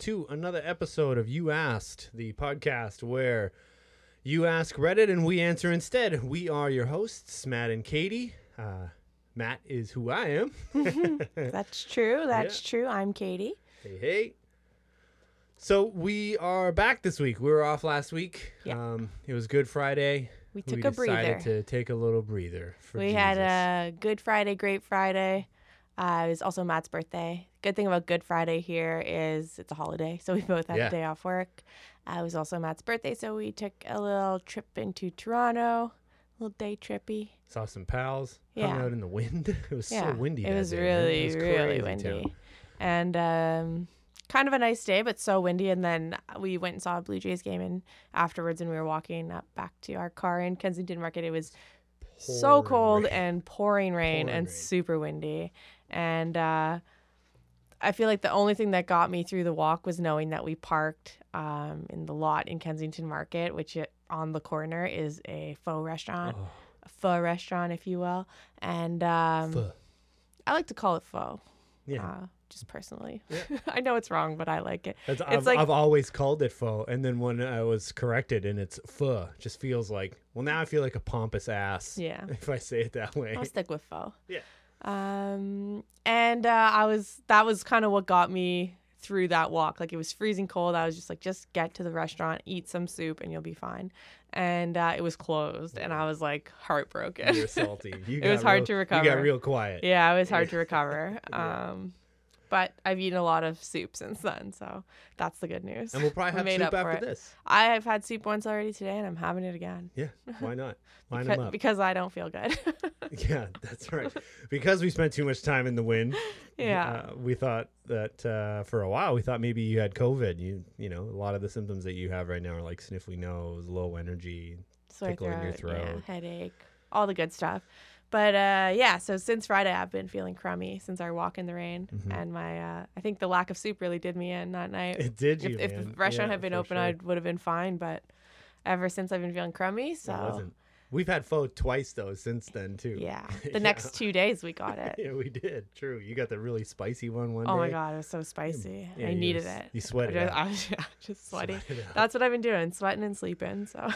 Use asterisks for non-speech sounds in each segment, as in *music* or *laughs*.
Okay, hi. Welcome to another episode of You Asked, the podcast where you ask Reddit and we answer instead. We are your hosts, Matt and Katie. Uh, Matt is who I am. *laughs* That's true. *laughs* That's true. I'm Katie. Hey, hey. So we are back this week. We were off last week. Yeah. Um, it was Good Friday. We took we a decided breather. to take a little breather. For we had a Good Friday, Great Friday. Uh, it was also Matt's birthday. Good thing about Good Friday here is it's a holiday, so we both had Yeah. a day off work. Uh, it was also Matt's birthday, so we took a little trip into Toronto, a little day trippy. Saw some pals hung Yeah. out in the wind. *laughs* It was Yeah, so windy. It that was day, really, It was really windy, town. and um, kind of a nice day, but so windy. And then we went and saw a Blue Jays game, and afterwards, when we were walking up back to our car in Kensington Market, it was so cold rain. and pouring rain Pouring and rain. super windy. And uh, I feel like the only thing that got me through the walk was knowing that we parked um, in the lot in Kensington Market, which it, on the corner is a faux restaurant, Oh, a pho restaurant, if you will. And um. I like to call it faux, Yeah. uh, just personally. Yeah. *laughs* I know it's wrong, but I like it. That's, It's I've, like- I've always called it faux, and then when I was corrected and it's pho, just feels like well now I feel like a pompous ass Yeah. *laughs* if I say it that way. I'll stick with faux. Yeah. Um, and uh, I was that was kind of what got me through that walk. Like it was freezing cold. I was just like, just get to the restaurant, eat some soup, and you'll be fine. And uh, it was closed, and I was like heartbroken. You're salty. You *laughs* It was hard real- to recover. You got real quiet. yeah, it was hard to *laughs* recover. Yeah. Um, but I've eaten a lot of soup since then, so that's the good news. And we'll probably *laughs* We have soup up after this. I have had soup once already today, and I'm having it again Yeah, why not? *laughs* Line because, them up. because I don't feel good. *laughs* Yeah, that's right. because we spent too much time in the wind. yeah. uh, we thought that uh, for a while we thought maybe you had COVID. You you know a lot of the symptoms that you have right now are like sniffly nose, low energy. sore in your yeah, throat. headache, all the good stuff. But uh, yeah, so since Friday, I've been feeling crummy since our walk in the rain, Mhm. and my uh, I think the lack of soup really did me in that night. It did you, if, if the restaurant Yeah, had been open, sure. I would have been fine. But ever since I've been feeling crummy, It so wasn't. We've had pho twice though since then too. yeah, *laughs* the Yeah. next two days we got it. *laughs* yeah, we did. True. You got the really spicy one one oh day. my god, it was so spicy. Yeah, I needed s- it. You I sweated. just, out. I was *laughs* just out. That's what I've been doing, sweating and sleeping. So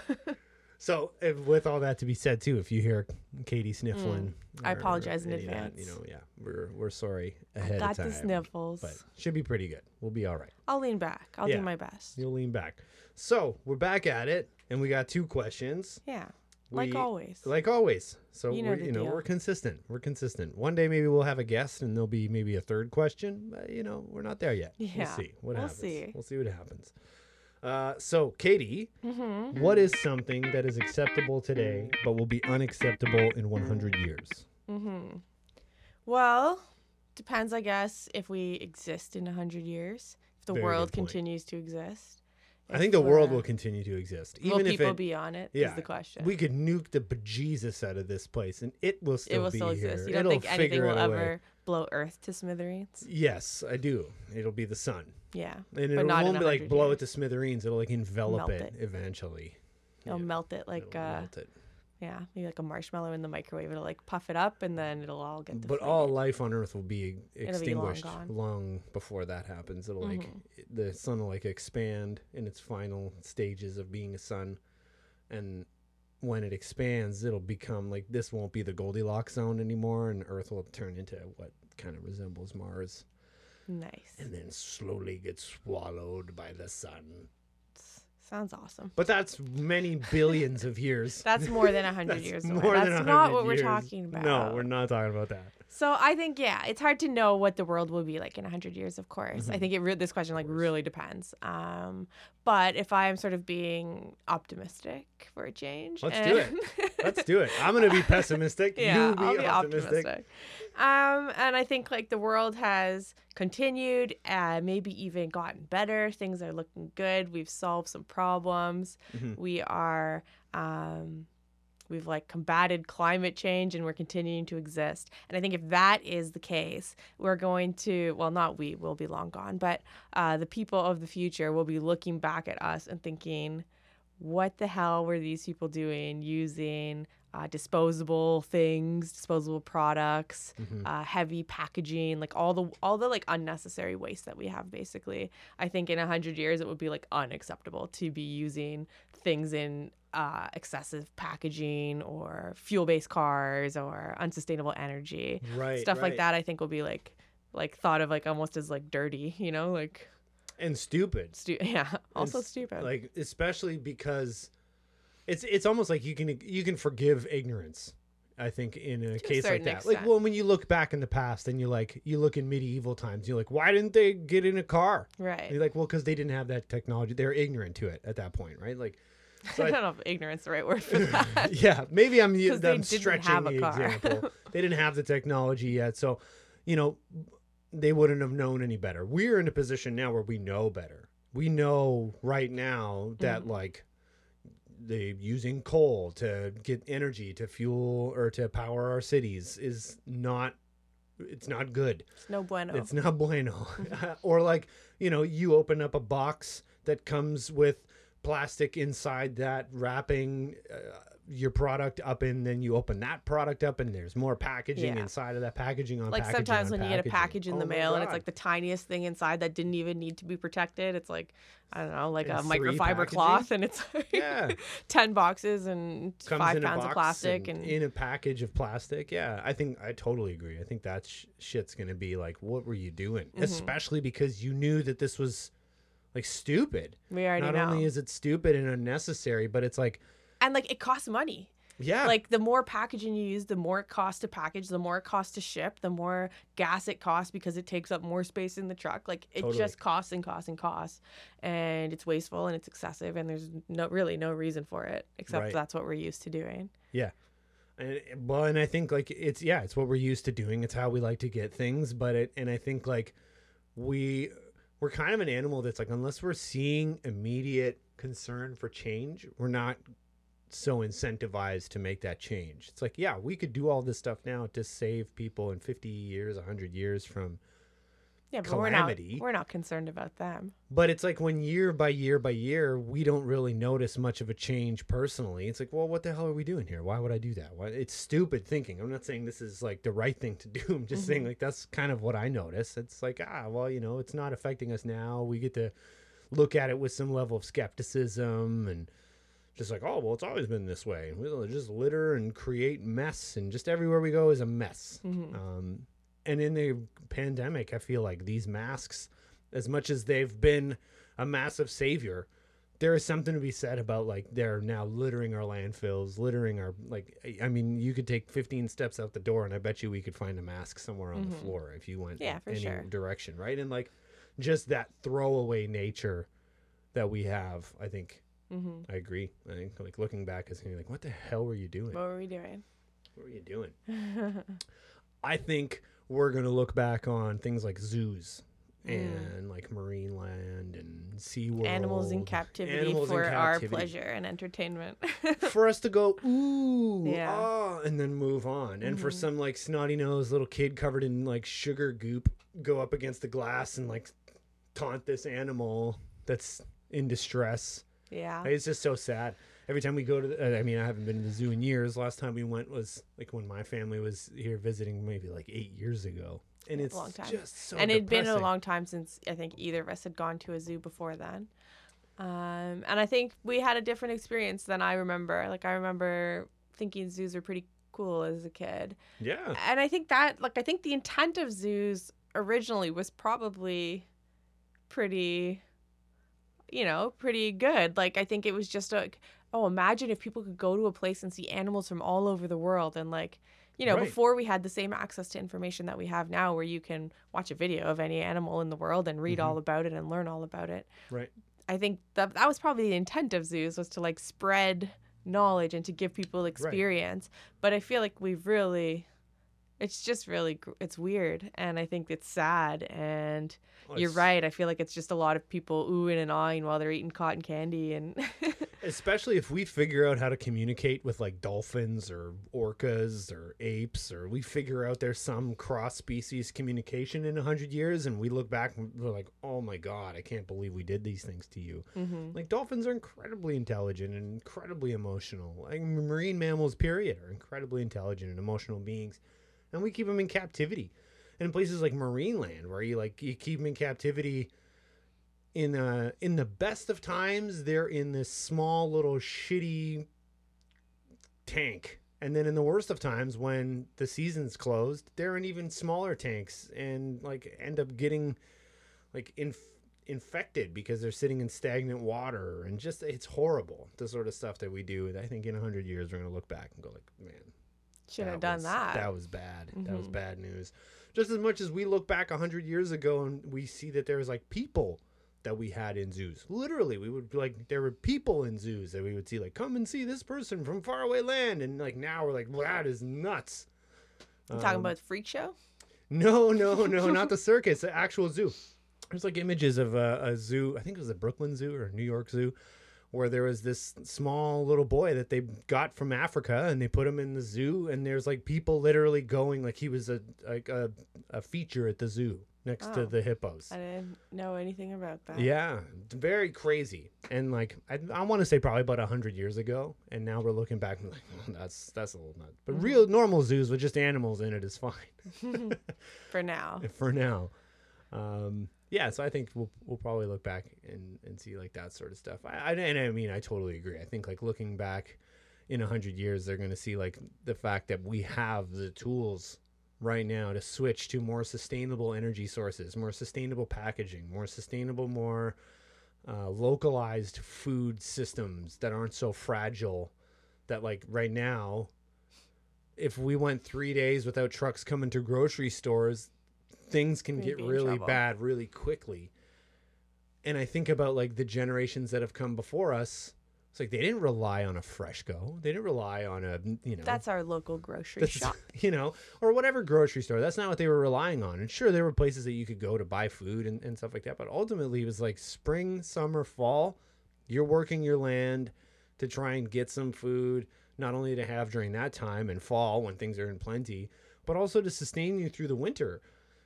So, if, with all that to be said, too, if you hear Katie sniffling, Mm. I or apologize in of that, advance. you know, yeah, we're we're sorry ahead got of time. Got the sniffles. but should be pretty good. We'll be all right. I'll lean back. I'll Yeah. do my best. You'll lean back. So we're back at it, and we got two questions, Yeah, like always. like always. So You know we're you know deal. we're consistent. We're consistent. One day maybe we'll have a guest, and there'll be maybe a third question. But you know we're not there yet. Yeah, We'll see what we'll happens. see. We'll see what happens. Uh, so Katie, mm-hmm. what is something that is acceptable today but will be unacceptable in 100 years? Mm-hmm. Well, depends, I guess, if we exist in hundred years, if the Very world continues to exist. I think the world will continue to exist, Will even if people it, be on it? Is yeah, the question. we could nuke the bejesus out of this place, and it will still it will be still here. exist. You don't It'll think anything will out a way. ever blow Earth to smithereens? Yes, I do. It'll be the sun, Yeah, and it not won't be like 100 blow it to smithereens. It'll like envelop it, it. eventually. it'll Yeah, melt it like it'll uh, melt it. yeah, maybe like a marshmallow in the microwave. It'll like puff it up, and then it'll all get. But all life on Earth will be It'll be long extinguished long before that happens. It'll like Mhm. the sun will like expand in its final stages of being a sun, and when it expands, it'll become like this won't be the Goldilocks zone anymore, and Earth will turn into what kind of resembles Mars, nice. and then slowly get swallowed by the sun. Sounds awesome. But that's many billions of years. *laughs* That's more than a hundred That's years more away. than That's 100 not what we're talking about. No, we're not talking about that. So I think yeah, it's hard to know what the world will be like in 100 years, of course. I Mhm. think it re- this question like really depends. Um, but if I'm sort of being optimistic for a change, Let's do it. Let's do it. I'm gonna be *laughs* pessimistic. yeah, you be, I'll be optimistic. optimistic. Um, and I think like the world has continued, uh, maybe even gotten better. Things are looking good. We've solved some problems. Mhm. We are, um, we've like combated climate change, and we're continuing to exist. And I think if that is the case, we're going to well, not we will be long gone, but uh, the people of the future will be looking back at us and thinking, what the hell were these people doing using uh, disposable things, disposable products, Mhm. uh, heavy packaging, like all the all the like unnecessary waste that we have. Basically, I think in a hundred years it would be like unacceptable to be using things in uh, excessive packaging or fuel-based cars or unsustainable energy right stuff like that. I think will be like like thought of like almost as like dirty, you know, like and stupid stu- *laughs* yeah, also s- stupid. like especially because it's it's almost like you can you can forgive ignorance i think in a a case like certain that like well when you look back in the past and you like you look in medieval times you're like why didn't they get in a car and right. you're like well because they didn't have that technology they're ignorant to it at that point right like *laughs* so I I- don't know if ignorance is the right word for *laughs* that. yeah, maybe I'm, I'm didn't stretching a the car. example. *laughs* They didn't have the technology yet, so you know they wouldn't have known any better. We're in a position now where we know better. We know right now that Mhm. like they using coal to get energy to fuel or to power our cities is not it's not good. It's no bueno. It's not *laughs* bueno. *laughs* or like, you know, you open up a box that comes with plastic inside that wrapping uh, your product up and then you open that product up and there's more packaging Yeah. inside of that packaging on like packaging sometimes on when you get a package in Oh the mail and it's like the tiniest thing inside that didn't even need to be protected. It's like I don't know, like a And three microfiber packaging? cloth, and it's like yeah *laughs* ten boxes and comes five pounds of plastic and, and, in a package of plastic yeah i think i totally agree i think that sh- shit's gonna be like what were you doing Mhm. especially because you knew that this was like stupid we already not know. only is it stupid and unnecessary but it's like and like it costs money. yeah Like the more packaging you use, the more it costs to package, the more it costs to ship, the more gas it costs because it takes up more space in the truck. Like it Totally. just costs and costs and costs, and it's wasteful and it's excessive, and there's no really no reason for it except Right. that's what we're used to doing. Yeah. And well, and I think like it's yeah, it's what we're used to doing. It's how we like to get things. But it and I think like we we're kind of an animal that's like unless we're seeing immediate concern for change, we're not so incentivized to make that change. It's like yeah, we could do all this stuff now to save people in fifty years, hundred years from Yeah, but Calamity. we're not we're not concerned about them. But it's like when year by year by year, we don't really notice much of a change personally. It's like, well, what the hell are we doing here? Why would I do that? Why? It's stupid thinking. I'm not saying this is like the right thing to *laughs* do. I'm just saying like that's kind of what I notice. It's like, ah, well, you know, it's not affecting us now. We get to look at it with some level of skepticism and just like, oh, well, it's always been this way. We'll just litter and create mess, and just everywhere we go is a mess. Mhm. Um, and in the pandemic, I feel like these masks, as much as they've been a massive savior, there is something to be said about like they're now littering our landfills, littering our like. I- mean, you could take 15 steps out the door, and I bet you we could find a mask somewhere on the Mhm. floor if you went Yeah, any sure. direction, right? And like just that throwaway nature that we have, I think hmm I agree. I think like looking back is gonna be like, what the hell were you doing? What were we doing? What were you doing? *laughs* I think we're gonna look back on things like zoos Mm. and like Marineland and SeaWorld. Animals in captivity Animals in for our pleasure and entertainment. *laughs* for us to go ooh Yeah. ah, and then move on and for Mhm. some like snotty nosed little kid covered in like sugar goop go up against the glass and like taunt this animal that's in distress yeah. it's just so sad every time we go to the, uh, i mean i haven't been to the zoo in years last time we went was like when my family was here visiting maybe like eight years ago and it's long time. just so and it'd been a long time since I think either of us had gone to a zoo before then. Um, and I think we had a different experience than I remember. Like I remember thinking zoos were pretty cool as a kid. yeah And I think that like I think the intent of zoos originally was probably pretty you know, pretty good. Like I think it was just a oh, imagine if people could go to a place and see animals from all over the world and like you know, Right. before we had the same access to information that we have now where you can watch a video of any animal in the world and read Mhm. all about it and learn all about it. right I think that that was probably the intent of zoos was to like spread knowledge and to give people experience. Right. But I feel like we've really it's just really it's weird and i think it's sad and Oh, you're right i feel like it's just a lot of people oohing and awing while they're eating cotton candy and *laughs* Especially if we figure out how to communicate with like dolphins or orcas or apes, or we figure out there's some cross species communication in a hundred years, and we look back and we're like, oh my god, I can't believe we did these things to you. Mhm. Like dolphins are incredibly intelligent and incredibly emotional. Like marine mammals, period, are incredibly intelligent and emotional beings, and we keep them in captivity. And in places like Marineland, where you like you keep them in captivity, in uh in the best of times, they're in this small little shitty tank. And then in the worst of times, when the season's closed, they're in even smaller tanks and like end up getting like inf- infected because they're sitting in stagnant water and just it's horrible the sort of stuff that we do. I think in a hundred years we're gonna look back and go like, man, should have done was- that That was bad. That was Mhm. bad news. Just as much as we look back a hundred years ago and we see that there was like people that we had in zoos. Literally, we would be like there were people in zoos that we would see like come and see this person from faraway land, and like now we're like well, that is nuts. you talking Um, about freak show no, no, no, *laughs* not the circus, the actual zoo. There's like images of a, a zoo. I think it was a Brooklyn Zoo or New York Zoo, where there was this small little boy that they got from Africa and they put him in the zoo. And there's like people literally going like he was a like a, a feature at the zoo next to Oh. the hippos. i didn't know anything about that Yeah, very crazy. And like I, I want to say probably about hundred years ago, and now we're looking back and like "Oh, that's that's a little nuts. But Mhm. real normal zoos with just animals in it is fine *laughs* for now *laughs* for now. Um, yeah, so I think we'll we'll probably look back and, and see like that sort of stuff. I, I and I mean I totally agree. I think like looking back in a hundred years, they're going to see like the fact that we have the tools right now to switch to more sustainable energy sources, more sustainable packaging, more sustainable, more uh, localized food systems that aren't so fragile. That like right now, if we went three days without trucks coming to grocery stores, things can get really trouble. bad really quickly. And I think about like the generations that have come before us. It's like they didn't rely on a Freshco. They didn't rely on a you know that's our local grocery shop *laughs* you know, or whatever grocery store. That's not what they were relying on. And sure, there were places that you could go to buy food and, and stuff like that. But ultimately, it was like spring, summer, fall. You're working your land to try and get some food, not only to have during that time and fall when things are in plenty, but also to sustain you through the winter.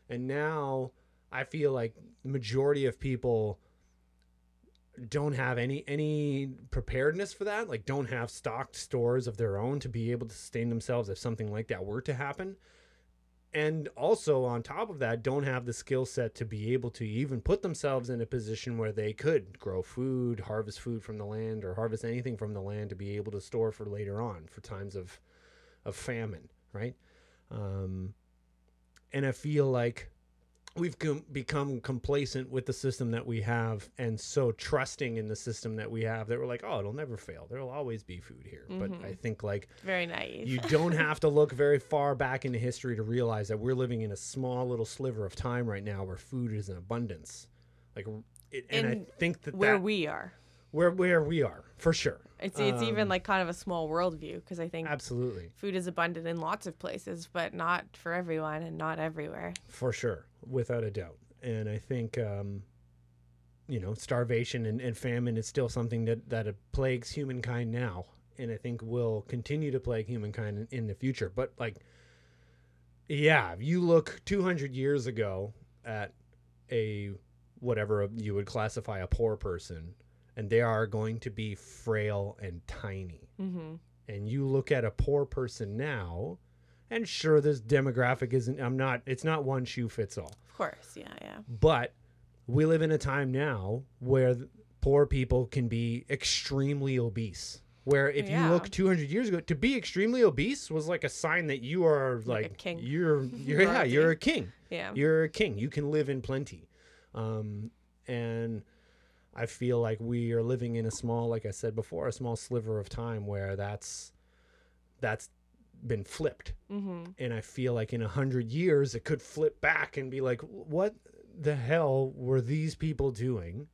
And now I feel like the majority of people don't have any any preparedness for that like don't have stocked stores of their own to be able to sustain themselves if something like that were to happen. And also on top of that don't have the skill set to be able to even put themselves in a position where they could grow food harvest food from the land or harvest anything from the land to be able to store for later on for times of of famine right? Um and i feel like we've com- become complacent with the system that we have and so trusting in the system that we have that we're like oh it'll never fail. There'll always be food here. But Mhm. i think like very naive. you don't *laughs* have to look very far back into history to realize that we're living in a small little sliver of time right now where food is in abundance. Like it, and i think that where that, we are where where we are for sure. It's it's even Um, like kind of a small worldview because i think absolutely. food is abundant in lots of places but not for everyone and not everywhere. For sure without a doubt. And i think um you know starvation and, and famine is still something that that plagues humankind now and i think will continue to plague humankind in, in the future. But like yeah if you look 200 years ago at a whatever you would classify a poor person and they are going to be frail and tiny. Mm-hmm. and you look at a poor person now and sure this demographic isn't i'm not it's not one shoe fits all. Of course yeah yeah. But we live in a time now where poor people can be extremely obese where if Yeah. you look 200 years ago to be extremely obese was like a sign that you are Like a like, king. you're *laughs* you're yeah you're a king. Yeah. You're a king. You can live in plenty. Um and i feel like we are living in a small like i said before a small sliver of time where that's that's been flipped mm-hmm. and I feel like in a hundred years it could flip back and be like, what the hell were these people doing?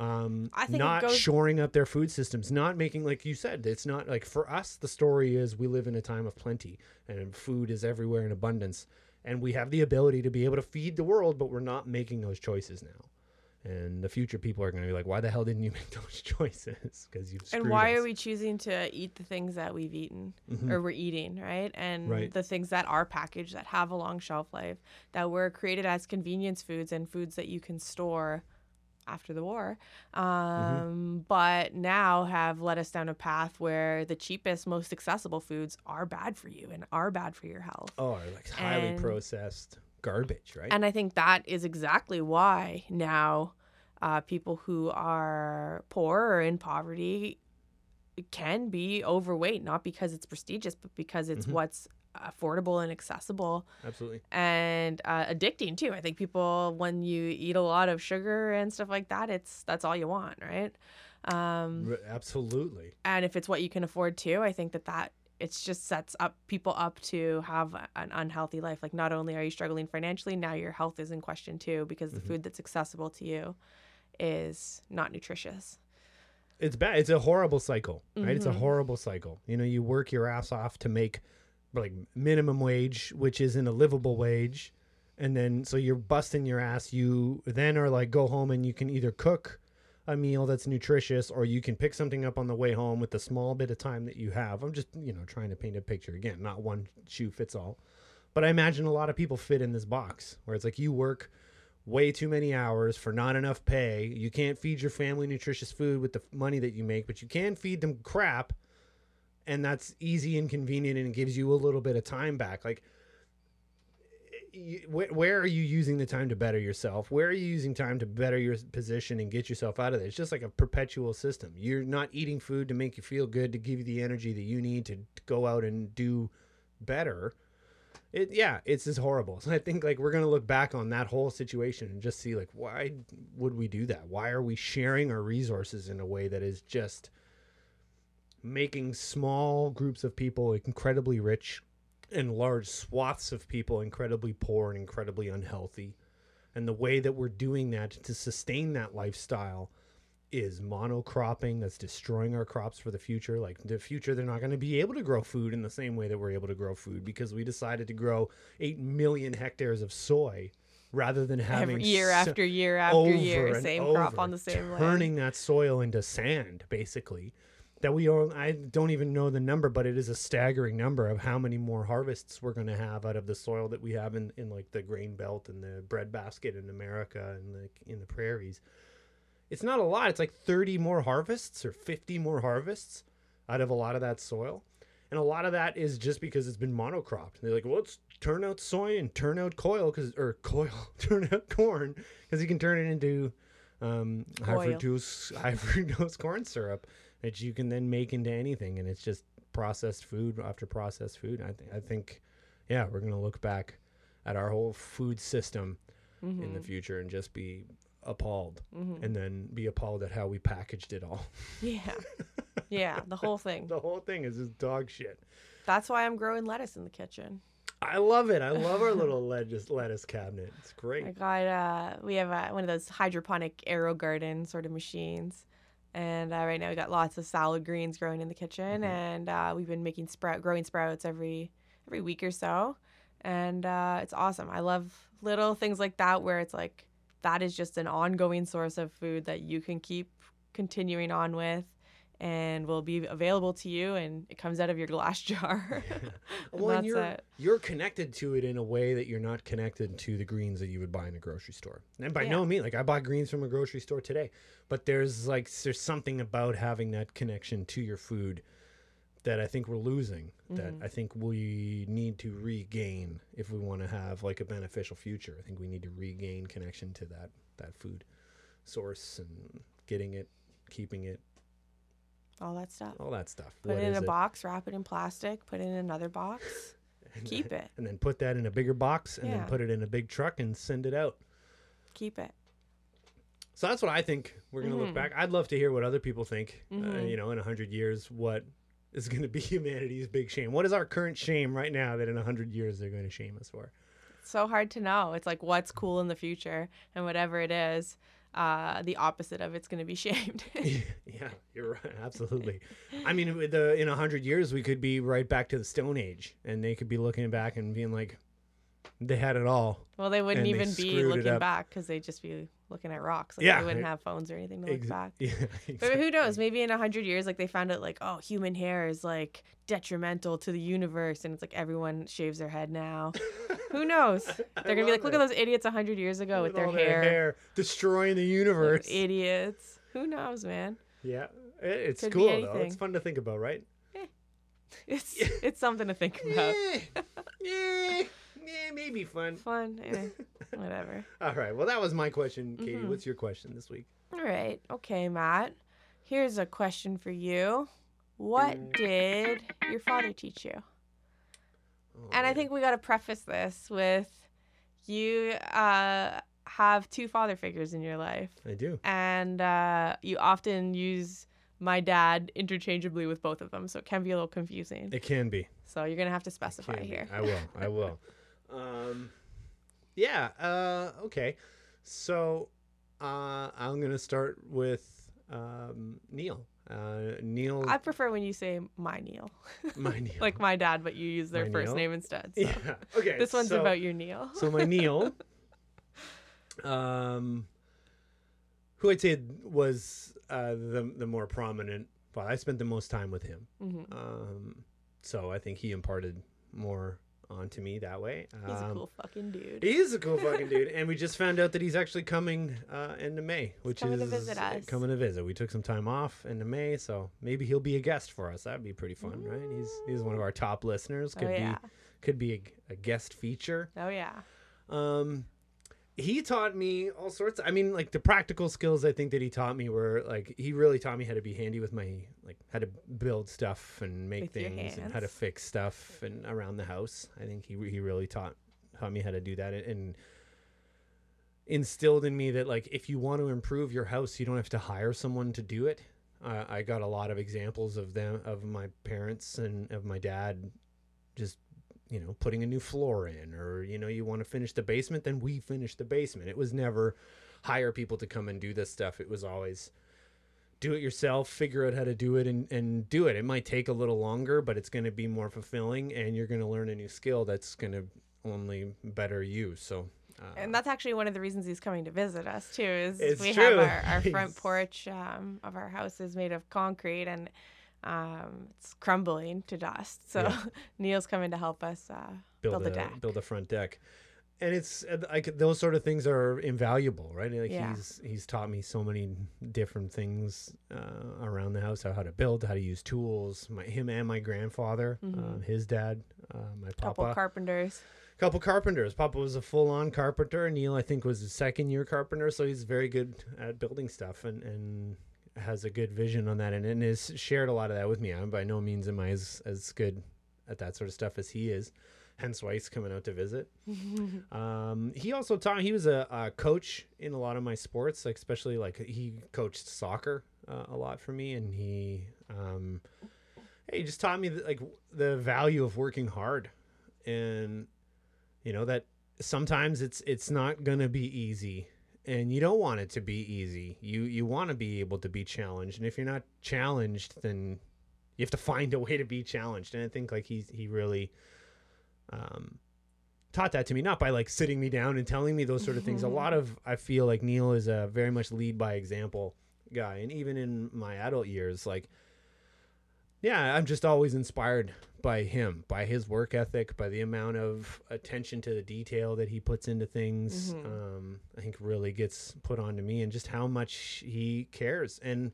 um, I think not goes- shoring up their food systems, not making like you said. It's not like for us. The story is we live in a time of plenty, and food is everywhere in abundance, and we have the ability to be able to feed the world, but we're not making those choices now. And the future people are going to be like, "Why the hell didn't you *laughs* make those choices? Because you've and why us." are we choosing to eat the things that we've eaten Mhm. or we're eating right and Right. the things that are packaged that have a long shelf life that were created as convenience foods and foods that you can store after the war Mm-hmm. um, but now have led us down a path where the cheapest most accessible foods are bad for you and are bad for your health Oh, like highly And- processed garbage, right? and I think that is exactly why now uh, people who are poor or in poverty can be overweight, not because it's prestigious, but because it's Mhm. what's affordable and accessible Absolutely. and uh, addicting too. I think people, when you eat a lot of sugar and stuff like that, it's that's all you want, right? Um, Absolutely. and if it's what you can afford too i think that that it's just sets up people up to have an unhealthy life like not only are you struggling financially now your health is in question too because the Mhm. food that's accessible to you is not nutritious It's bad. It's a horrible cycle, right? It's a Mhm. horrible cycle. You know, you work your ass off to make like minimum wage, which isn't a livable wage. And then so you're busting your ass. You then are like go home and you can either cook a meal that's nutritious or you can pick something up on the way home with the small bit of time that you have. I'm just, you know, trying to paint a picture. Again, not one shoe fits all. But I imagine a lot of people fit in this box where it's like you work way too many hours for not enough pay. You can't feed your family nutritious food with the money that you make, but you can feed them crap. And that's easy and convenient and it gives you a little bit of time back. Like, where are you using the time to better yourself? Where are you using time to better your position and get yourself out of there? It's just like a perpetual system. You're not eating food to make you feel good, to give you the energy that you need to to go out and do better. It yeah, it's just horrible. So *laughs* I think like we're gonna look back on that whole situation and just see like why would we do that? Why are we sharing our resources in a way that is just making small groups of people incredibly rich and large swaths of people incredibly poor and incredibly unhealthy? And the way that we're doing that to sustain that lifestyle is monocropping that's destroying our crops for the future. Like the future, they're not going to be able to grow food in the same way that we're able to grow food because we decided to grow 8 million hectares of soy rather than having every year so- after year after year same crop over, on the same land turning that soil into sand basically that we all i don't even know the number but it is a staggering number of how many more harvests we're going to have out of the soil that we have in, in like the grain belt and the breadbasket in america and like in the prairies. It's not a lot. It's like 30 more harvests or 50 more harvests out of a lot of that soil. And a lot of that is just because it's been monocropped. They're like well let's turn out soy and turn out coil because or coil *laughs* turn out corn because you can turn it into um, high fructose high *laughs* fructose corn syrup that you can then make into anything, and it's just processed food after processed food. I think I think, yeah, we're gonna look back at our whole food system in the Mhm, future and just be appalled, mhm. and then be appalled at how we packaged it all. yeah *laughs* yeah the whole thing the whole thing is just dog shit. that's why i'm growing lettuce in the kitchen I love it. I love our little *laughs* lettuce lettuce cabinet. It's great. I got uh we have uh, one of those hydroponic AeroGarden sort of machines. And uh, right now we got lots of salad greens growing in the kitchen Mhm. and uh, we've been making sprout growing sprouts every every week or so. And uh, it's awesome. I love little things like that where it's like that is just an ongoing source of food that you can keep continuing on with and will be available to you and it comes out of your glass *laughs* jar. *laughs* Well, and that's you're it. you're connected to it in a way that you're not connected to the greens that you would buy in a grocery store. And by no means, like I bought greens from a grocery store today, but there's like there's something about having that connection to your food that I think we're losing. That Mhm. I think we need to regain if we want to have like a beneficial future. I think we need to regain connection to that that food source and getting it, keeping it, All that stuff. all that stuff. Put What it in a box, wrap it in plastic, put it in another box, *laughs* keep then- it. and then put that in a bigger box and then put it in a big truck and send it out. Keep it. So that's what I think we're going to Mhm. look back. I'd love to hear what other people think, uh, Mhm. you know, in 100 years, what is going to be *laughs* humanity's big shame? What is our current shame right now that in 100 years they're going to shame us for? so hard to know. It's like what's cool in the future and whatever it is. Uh, the opposite of it's going to be *laughs* shamed. *laughs* yeah, you're right. Absolutely. I mean, the in a hundred years, we could be right back to the Stone Age, and they could be looking back and being like, they had it all. well, they wouldn't And they even be looking back because they'd just be looking at rocks. Like, Yeah, they wouldn't have phones or anything to look Ex- back. *laughs* Yeah, But who knows? Maybe in a hundred years, like they found out, like oh, human hair is like detrimental to the universe, and it's like everyone shaves their head now. *laughs* who knows? They're gonna be like, look at those idiots a hundred years ago with, their all hair. destroying the Those universe. idiots. Who knows, man? Yeah, it- it's Could cool though. It's fun to think about, right? Eh. *laughs* It's it's something to think about. Yeah, yeah, maybe fun. Fun, eh, *laughs* whatever. All right. Well, that was my question, Katie. Mhm. What's your question this week? All right, okay, Matt. Here's a question for you. What did your father teach you? Oh, And I think we got to preface this with you uh, have two father figures in your life, I do. and uh, you often use my dad interchangeably with both of them, so it can be a little confusing. It can be. So you're gonna have to specify here. I will. I will. *laughs* um, yeah. Uh, okay. So uh, I'm gonna start with um, Neil. Uh, Neil. I prefer when you say my Neil, my *laughs* Neil. like my dad, but you use their My first Neil? name instead. So. Yeah. Okay. This one's so- about your Neil. so my Neil, *laughs* um, who I'd say was uh, the the more prominent. Well, I spent the most time with him, hmm um, so I think he imparted more onto me that way. He's a Um, cool fucking dude. He is a cool fucking dude, *laughs* and we just found out that he's actually coming uh, into May, which is coming to is visit us. coming to visit. We took some time off into May, so maybe he'll be a guest for us. That'd be pretty fun, right? He's he's one of our top listeners. Could oh yeah. be could be a, a guest feature. Oh yeah. Um, he taught me all sorts. I mean, like the practical skills. I think that he taught me were like he really taught me how to be handy with my like how to build stuff and make With things and how to fix stuff and around the house. I think he he really taught taught me how to do that and instilled in me that like if you want to improve your house, you don't have to hire someone to do it. Uh, I got a lot of examples of them of my parents and of my dad just you know putting a new floor in or you know you want to finish the basement then we finish the basement it was never hire people to come and do this stuff it was always do it yourself figure out how to do it and, and do it it might take a little longer but it's going to be more fulfilling and you're going to learn a new skill that's going to only better you so uh, And that's actually one of the reasons he's coming to visit us too. Is we true. have our, our *laughs* front porch um, of our house is made of concrete and um, it's crumbling to dust. So Yeah. *laughs* Neil's coming to help us uh, build, build, a a deck. build a front deck and it's uh, like those sort of things are invaluable right like Yeah. he's he's taught me so many different things uh, around the house how, to build how to use tools my him and my grandfather Mhm. um, his dad uh, my Couple carpenters. couple carpenters papa was a full-on carpenter neil i think was a second year carpenter so he's very good at building stuff and and has a good vision on that and, and has shared a lot of that with me. I'm by no means am i as as good at that sort of stuff as he is. Hence why he's coming out to visit. *laughs* Um, he also taught. He was a, a coach in a lot of my sports, like especially like he coached soccer uh, a lot for me, and he um, he just taught me that, like the value of working hard, and you know that sometimes it's it's not gonna be easy, and you don't want it to be easy. You you want to be able to be challenged, and if you're not challenged, then you have to *laughs* find a way to be challenged. And I think like he's he really um, taught that to me, not by like sitting me down and telling me those sort of things. A lot of I feel like Neil is a very much lead by example guy, and even in my adult years, like yeah, I'm just always inspired by him, by his work ethic, by the amount of attention to the detail that he puts into things. Mhm. Um, I think really gets put onto me, and just how much he cares and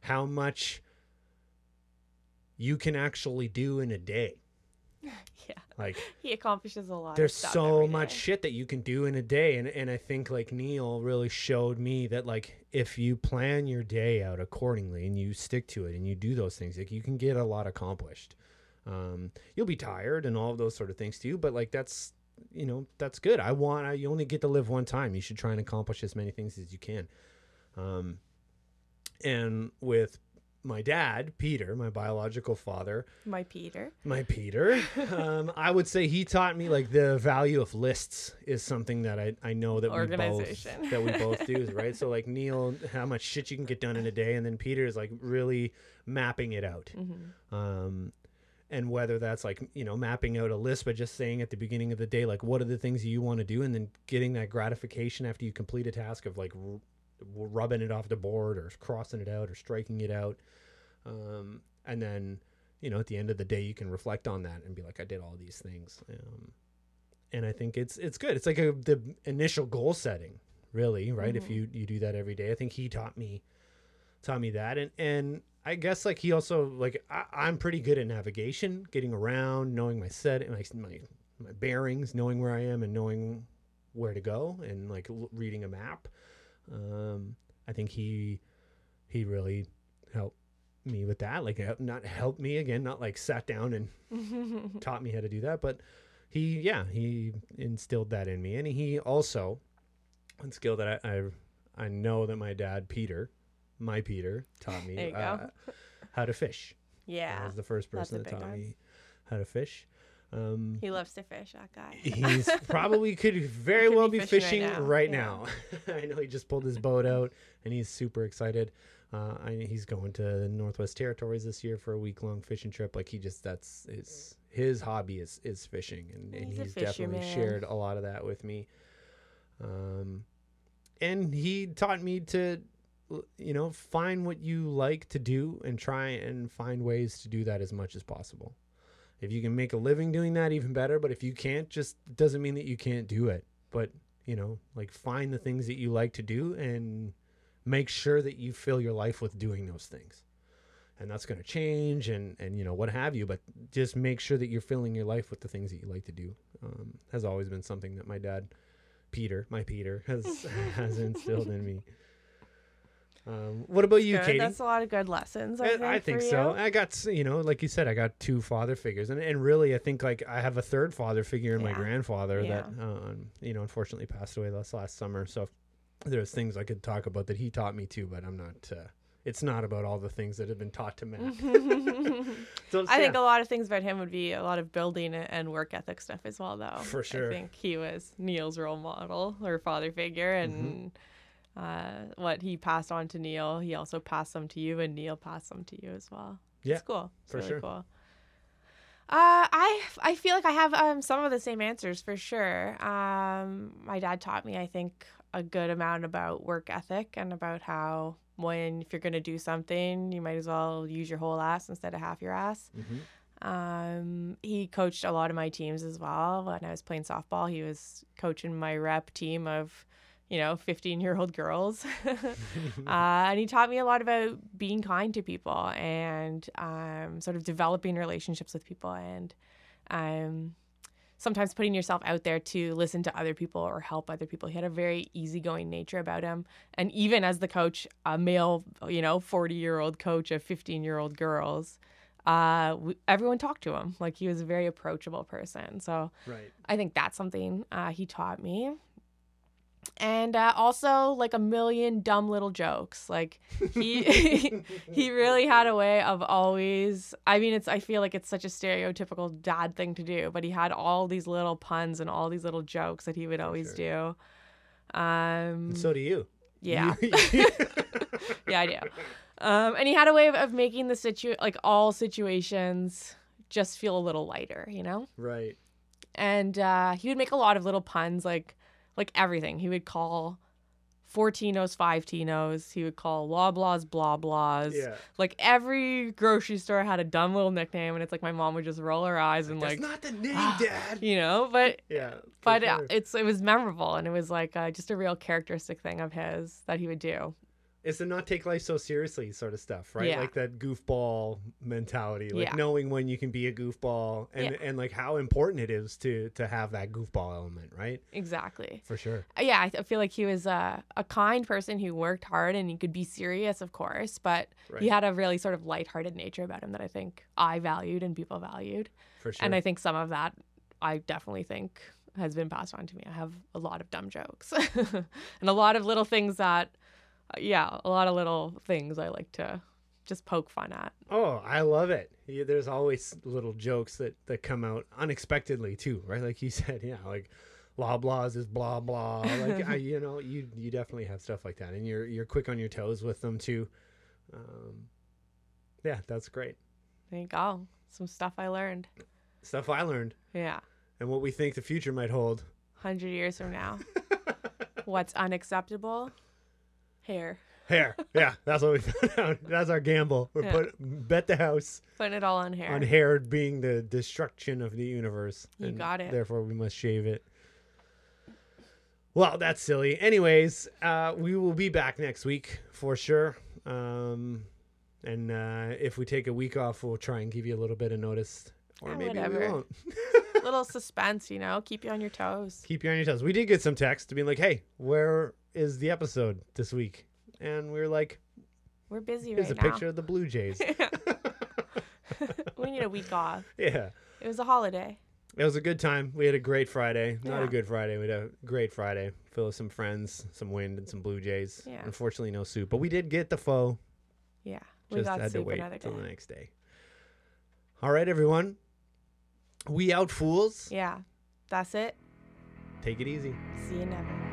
how much you can actually do in a day. *laughs* yeah. Like He accomplishes a lot. there's so much day. shit that you can do in a day and and I think like Neil really showed me that like if you plan your day out accordingly and you stick to it and you do those things like you can get a lot accomplished um you'll be tired and all of those sort of things too but like that's you know that's good I want I, you only get to live one time you should try and accomplish as many things as you can um and with my dad, Peter, my biological father, My Peter. my Peter, um, I would say he taught me like the value of lists is something that I, I know that we both that we both *laughs* do, right? So like Neil, how much shit you can get done in a day, and then Peter is like really mapping it out. Mm-hmm. Um, and whether that's like you know mapping out a list, but just saying at the beginning of the day like what are the things you want to do, and then getting that gratification after you complete a task of like r- rubbing it off the board or crossing it out or striking it out, um, and then you know at the end of the day you can reflect on that and be like I did all these things, um, and I think it's it's good. It's like a the initial goal setting, really, right? If Mhm. you you do that every day, I think he taught me taught me that and and i guess like he also like I, i'm pretty good at navigation getting around knowing my set my, my my bearings knowing where i am and knowing where to go and like l- reading a map. Um i think he he really helped me with that like not helped me again not like sat down and *laughs* taught me how to do that but he yeah he instilled that in me. And he also one skill that i i, I know that my dad peter my peter taught me There you go. uh, how to fish yeah. was the first person that taught one. me how to fish um He loves to fish, that guy. he's *laughs* probably could very could well be be fishing fishing right right now. now. *laughs* I know he just pulled his boat out and he's super excited. Uh, I, he's going to the Northwest Territories this year for a week long fishing trip. Like he just that's his his hobby is is fishing, and, and He's he's definitely shared a lot of that with me. Um, and he taught me to, you know, find what you like to do and try and find ways to do that as much as possible. If you can make a living doing that, even better. But if you can't, just doesn't mean that you can't do it. But you know, like find the things that you like to do and make sure that you fill your life with doing those things. And that's going to change, and and you know what have you. But just make sure that you're filling your life with the things that you like to do. Um, has always been something that my dad, Peter, my Peter, has *laughs* has instilled in me. Um, what about you, Good. Katie? That's a lot of good lessons. I I, think, I think so. you. I got, you know, like you said, I got two father figures, and, and really, I think like I have a third father figure in my grandfather Yeah. that, um, you know, unfortunately passed away last last summer. So there's things I could talk about that he taught me too, but I'm not. Uh, it's not about all the things that have been taught to Matt. *laughs* *laughs* so, I think a lot of things about him would be a lot of building and work ethic stuff as well, though. For sure. I think he was Neil's role model or father figure, Mm-hmm. Uh, what he passed on to Neil, he also passed them to you, and Neil passed them to you as well. Yeah, it's cool. It's for really sure. cool. Uh, I I feel like I have um, some of the same answers for sure. Um, my dad taught me, I think, a good amount about work ethic and about how when if you're gonna do something, you might as well use your whole ass instead of half your ass. Mhm. Um, he coached a lot of my teams as well. When I was playing softball, he was coaching my rep team of, you know, 15 year old girls. *laughs* *laughs* uh, and he taught me a lot about being kind to people and um, sort of developing relationships with people and um, sometimes putting yourself out there to listen to other people or help other people. He had a very easygoing nature about him. And even as the coach, a male, you know, 40 year old coach of 15 year old girls, uh, w- everyone talked to him. Like he was a very approachable person. So right. I think that's something uh, he taught me. And uh, also like a million dumb little jokes. Like he *laughs* he really had a way of always I mean it's I feel like it's such a stereotypical dad thing to do, but he had all these little puns and all these little jokes that he would always do. Um And so do you. yeah. *laughs* Yeah, I do. Um, and he had a way of, of making the situ like all situations just feel a little lighter, you know? right. and uh, he would make a lot of little puns like like everything he would call Fortinos five tinos he would call loblaws blah blahs Yeah. like every grocery store had a dumb little nickname and it's like my mom would just roll her eyes and That's like not the name, "Ah," Dad. you know but Yeah. but uh, sure. it's it was memorable and it was like uh, just a real characteristic thing of his that he would do it's to not take life so seriously sort of stuff, right? Yeah. Like that goofball mentality, like Yeah. knowing when you can be a goofball and and like how important it is to to have that goofball element, right? exactly For sure. Uh, yeah, I, feel like he was uh, a kind person who worked hard and he could be serious, of course, but Right. he had a really sort of lighthearted nature about him that I think I valued and people valued. For sure. And I think some of that I definitely think has been passed on to me. I have a lot of dumb jokes *laughs* and a lot of little things that, yeah, a lot of little things I like to just poke fun at. Oh, I love it. Yeah, there's always little jokes that that come out unexpectedly too, right? Like you *laughs* said, yeah, like blah blahs is blah blah. Like I, *laughs* you know, you you definitely have stuff like that, and you're you're quick on your toes with them too. Um, yeah, that's great There you go. Some stuff I learned. stuff I learned, Yeah. and what we think the future might hold. 100 years from now. *laughs* What's unacceptable? Hair. Hair, yeah, that's what we found *laughs* out. That's our gamble. We're Yeah. put bet the house Putting it all on hair. on hair being the destruction of the universe. You and got it. Therefore, we must shave it. Well, that's silly. Anyways, uh, we will be back next week for sure. Um, and uh, if we take a week off, we'll try and give you a little bit of notice, or Yeah, maybe we whatever. won't. *laughs* Little suspense, you know, keep you on your toes. Keep you on your toes. We did get some text to be like, "Hey, where is the episode this week?" And we were like, We're busy "Here's right a picture of the Blue Jays." *laughs* *laughs* we need a week off. yeah. It was a holiday. It was a good time. We had a great Friday. Not a good Friday. We had a great Friday. Full of some friends, some wind, and some Blue Jays. Yeah. Unfortunately, no soup. But we did get the pho. Yeah. We Just got had to wait till the next day. All right, everyone. We out fools. Yeah. That's it. Take it easy. See you never.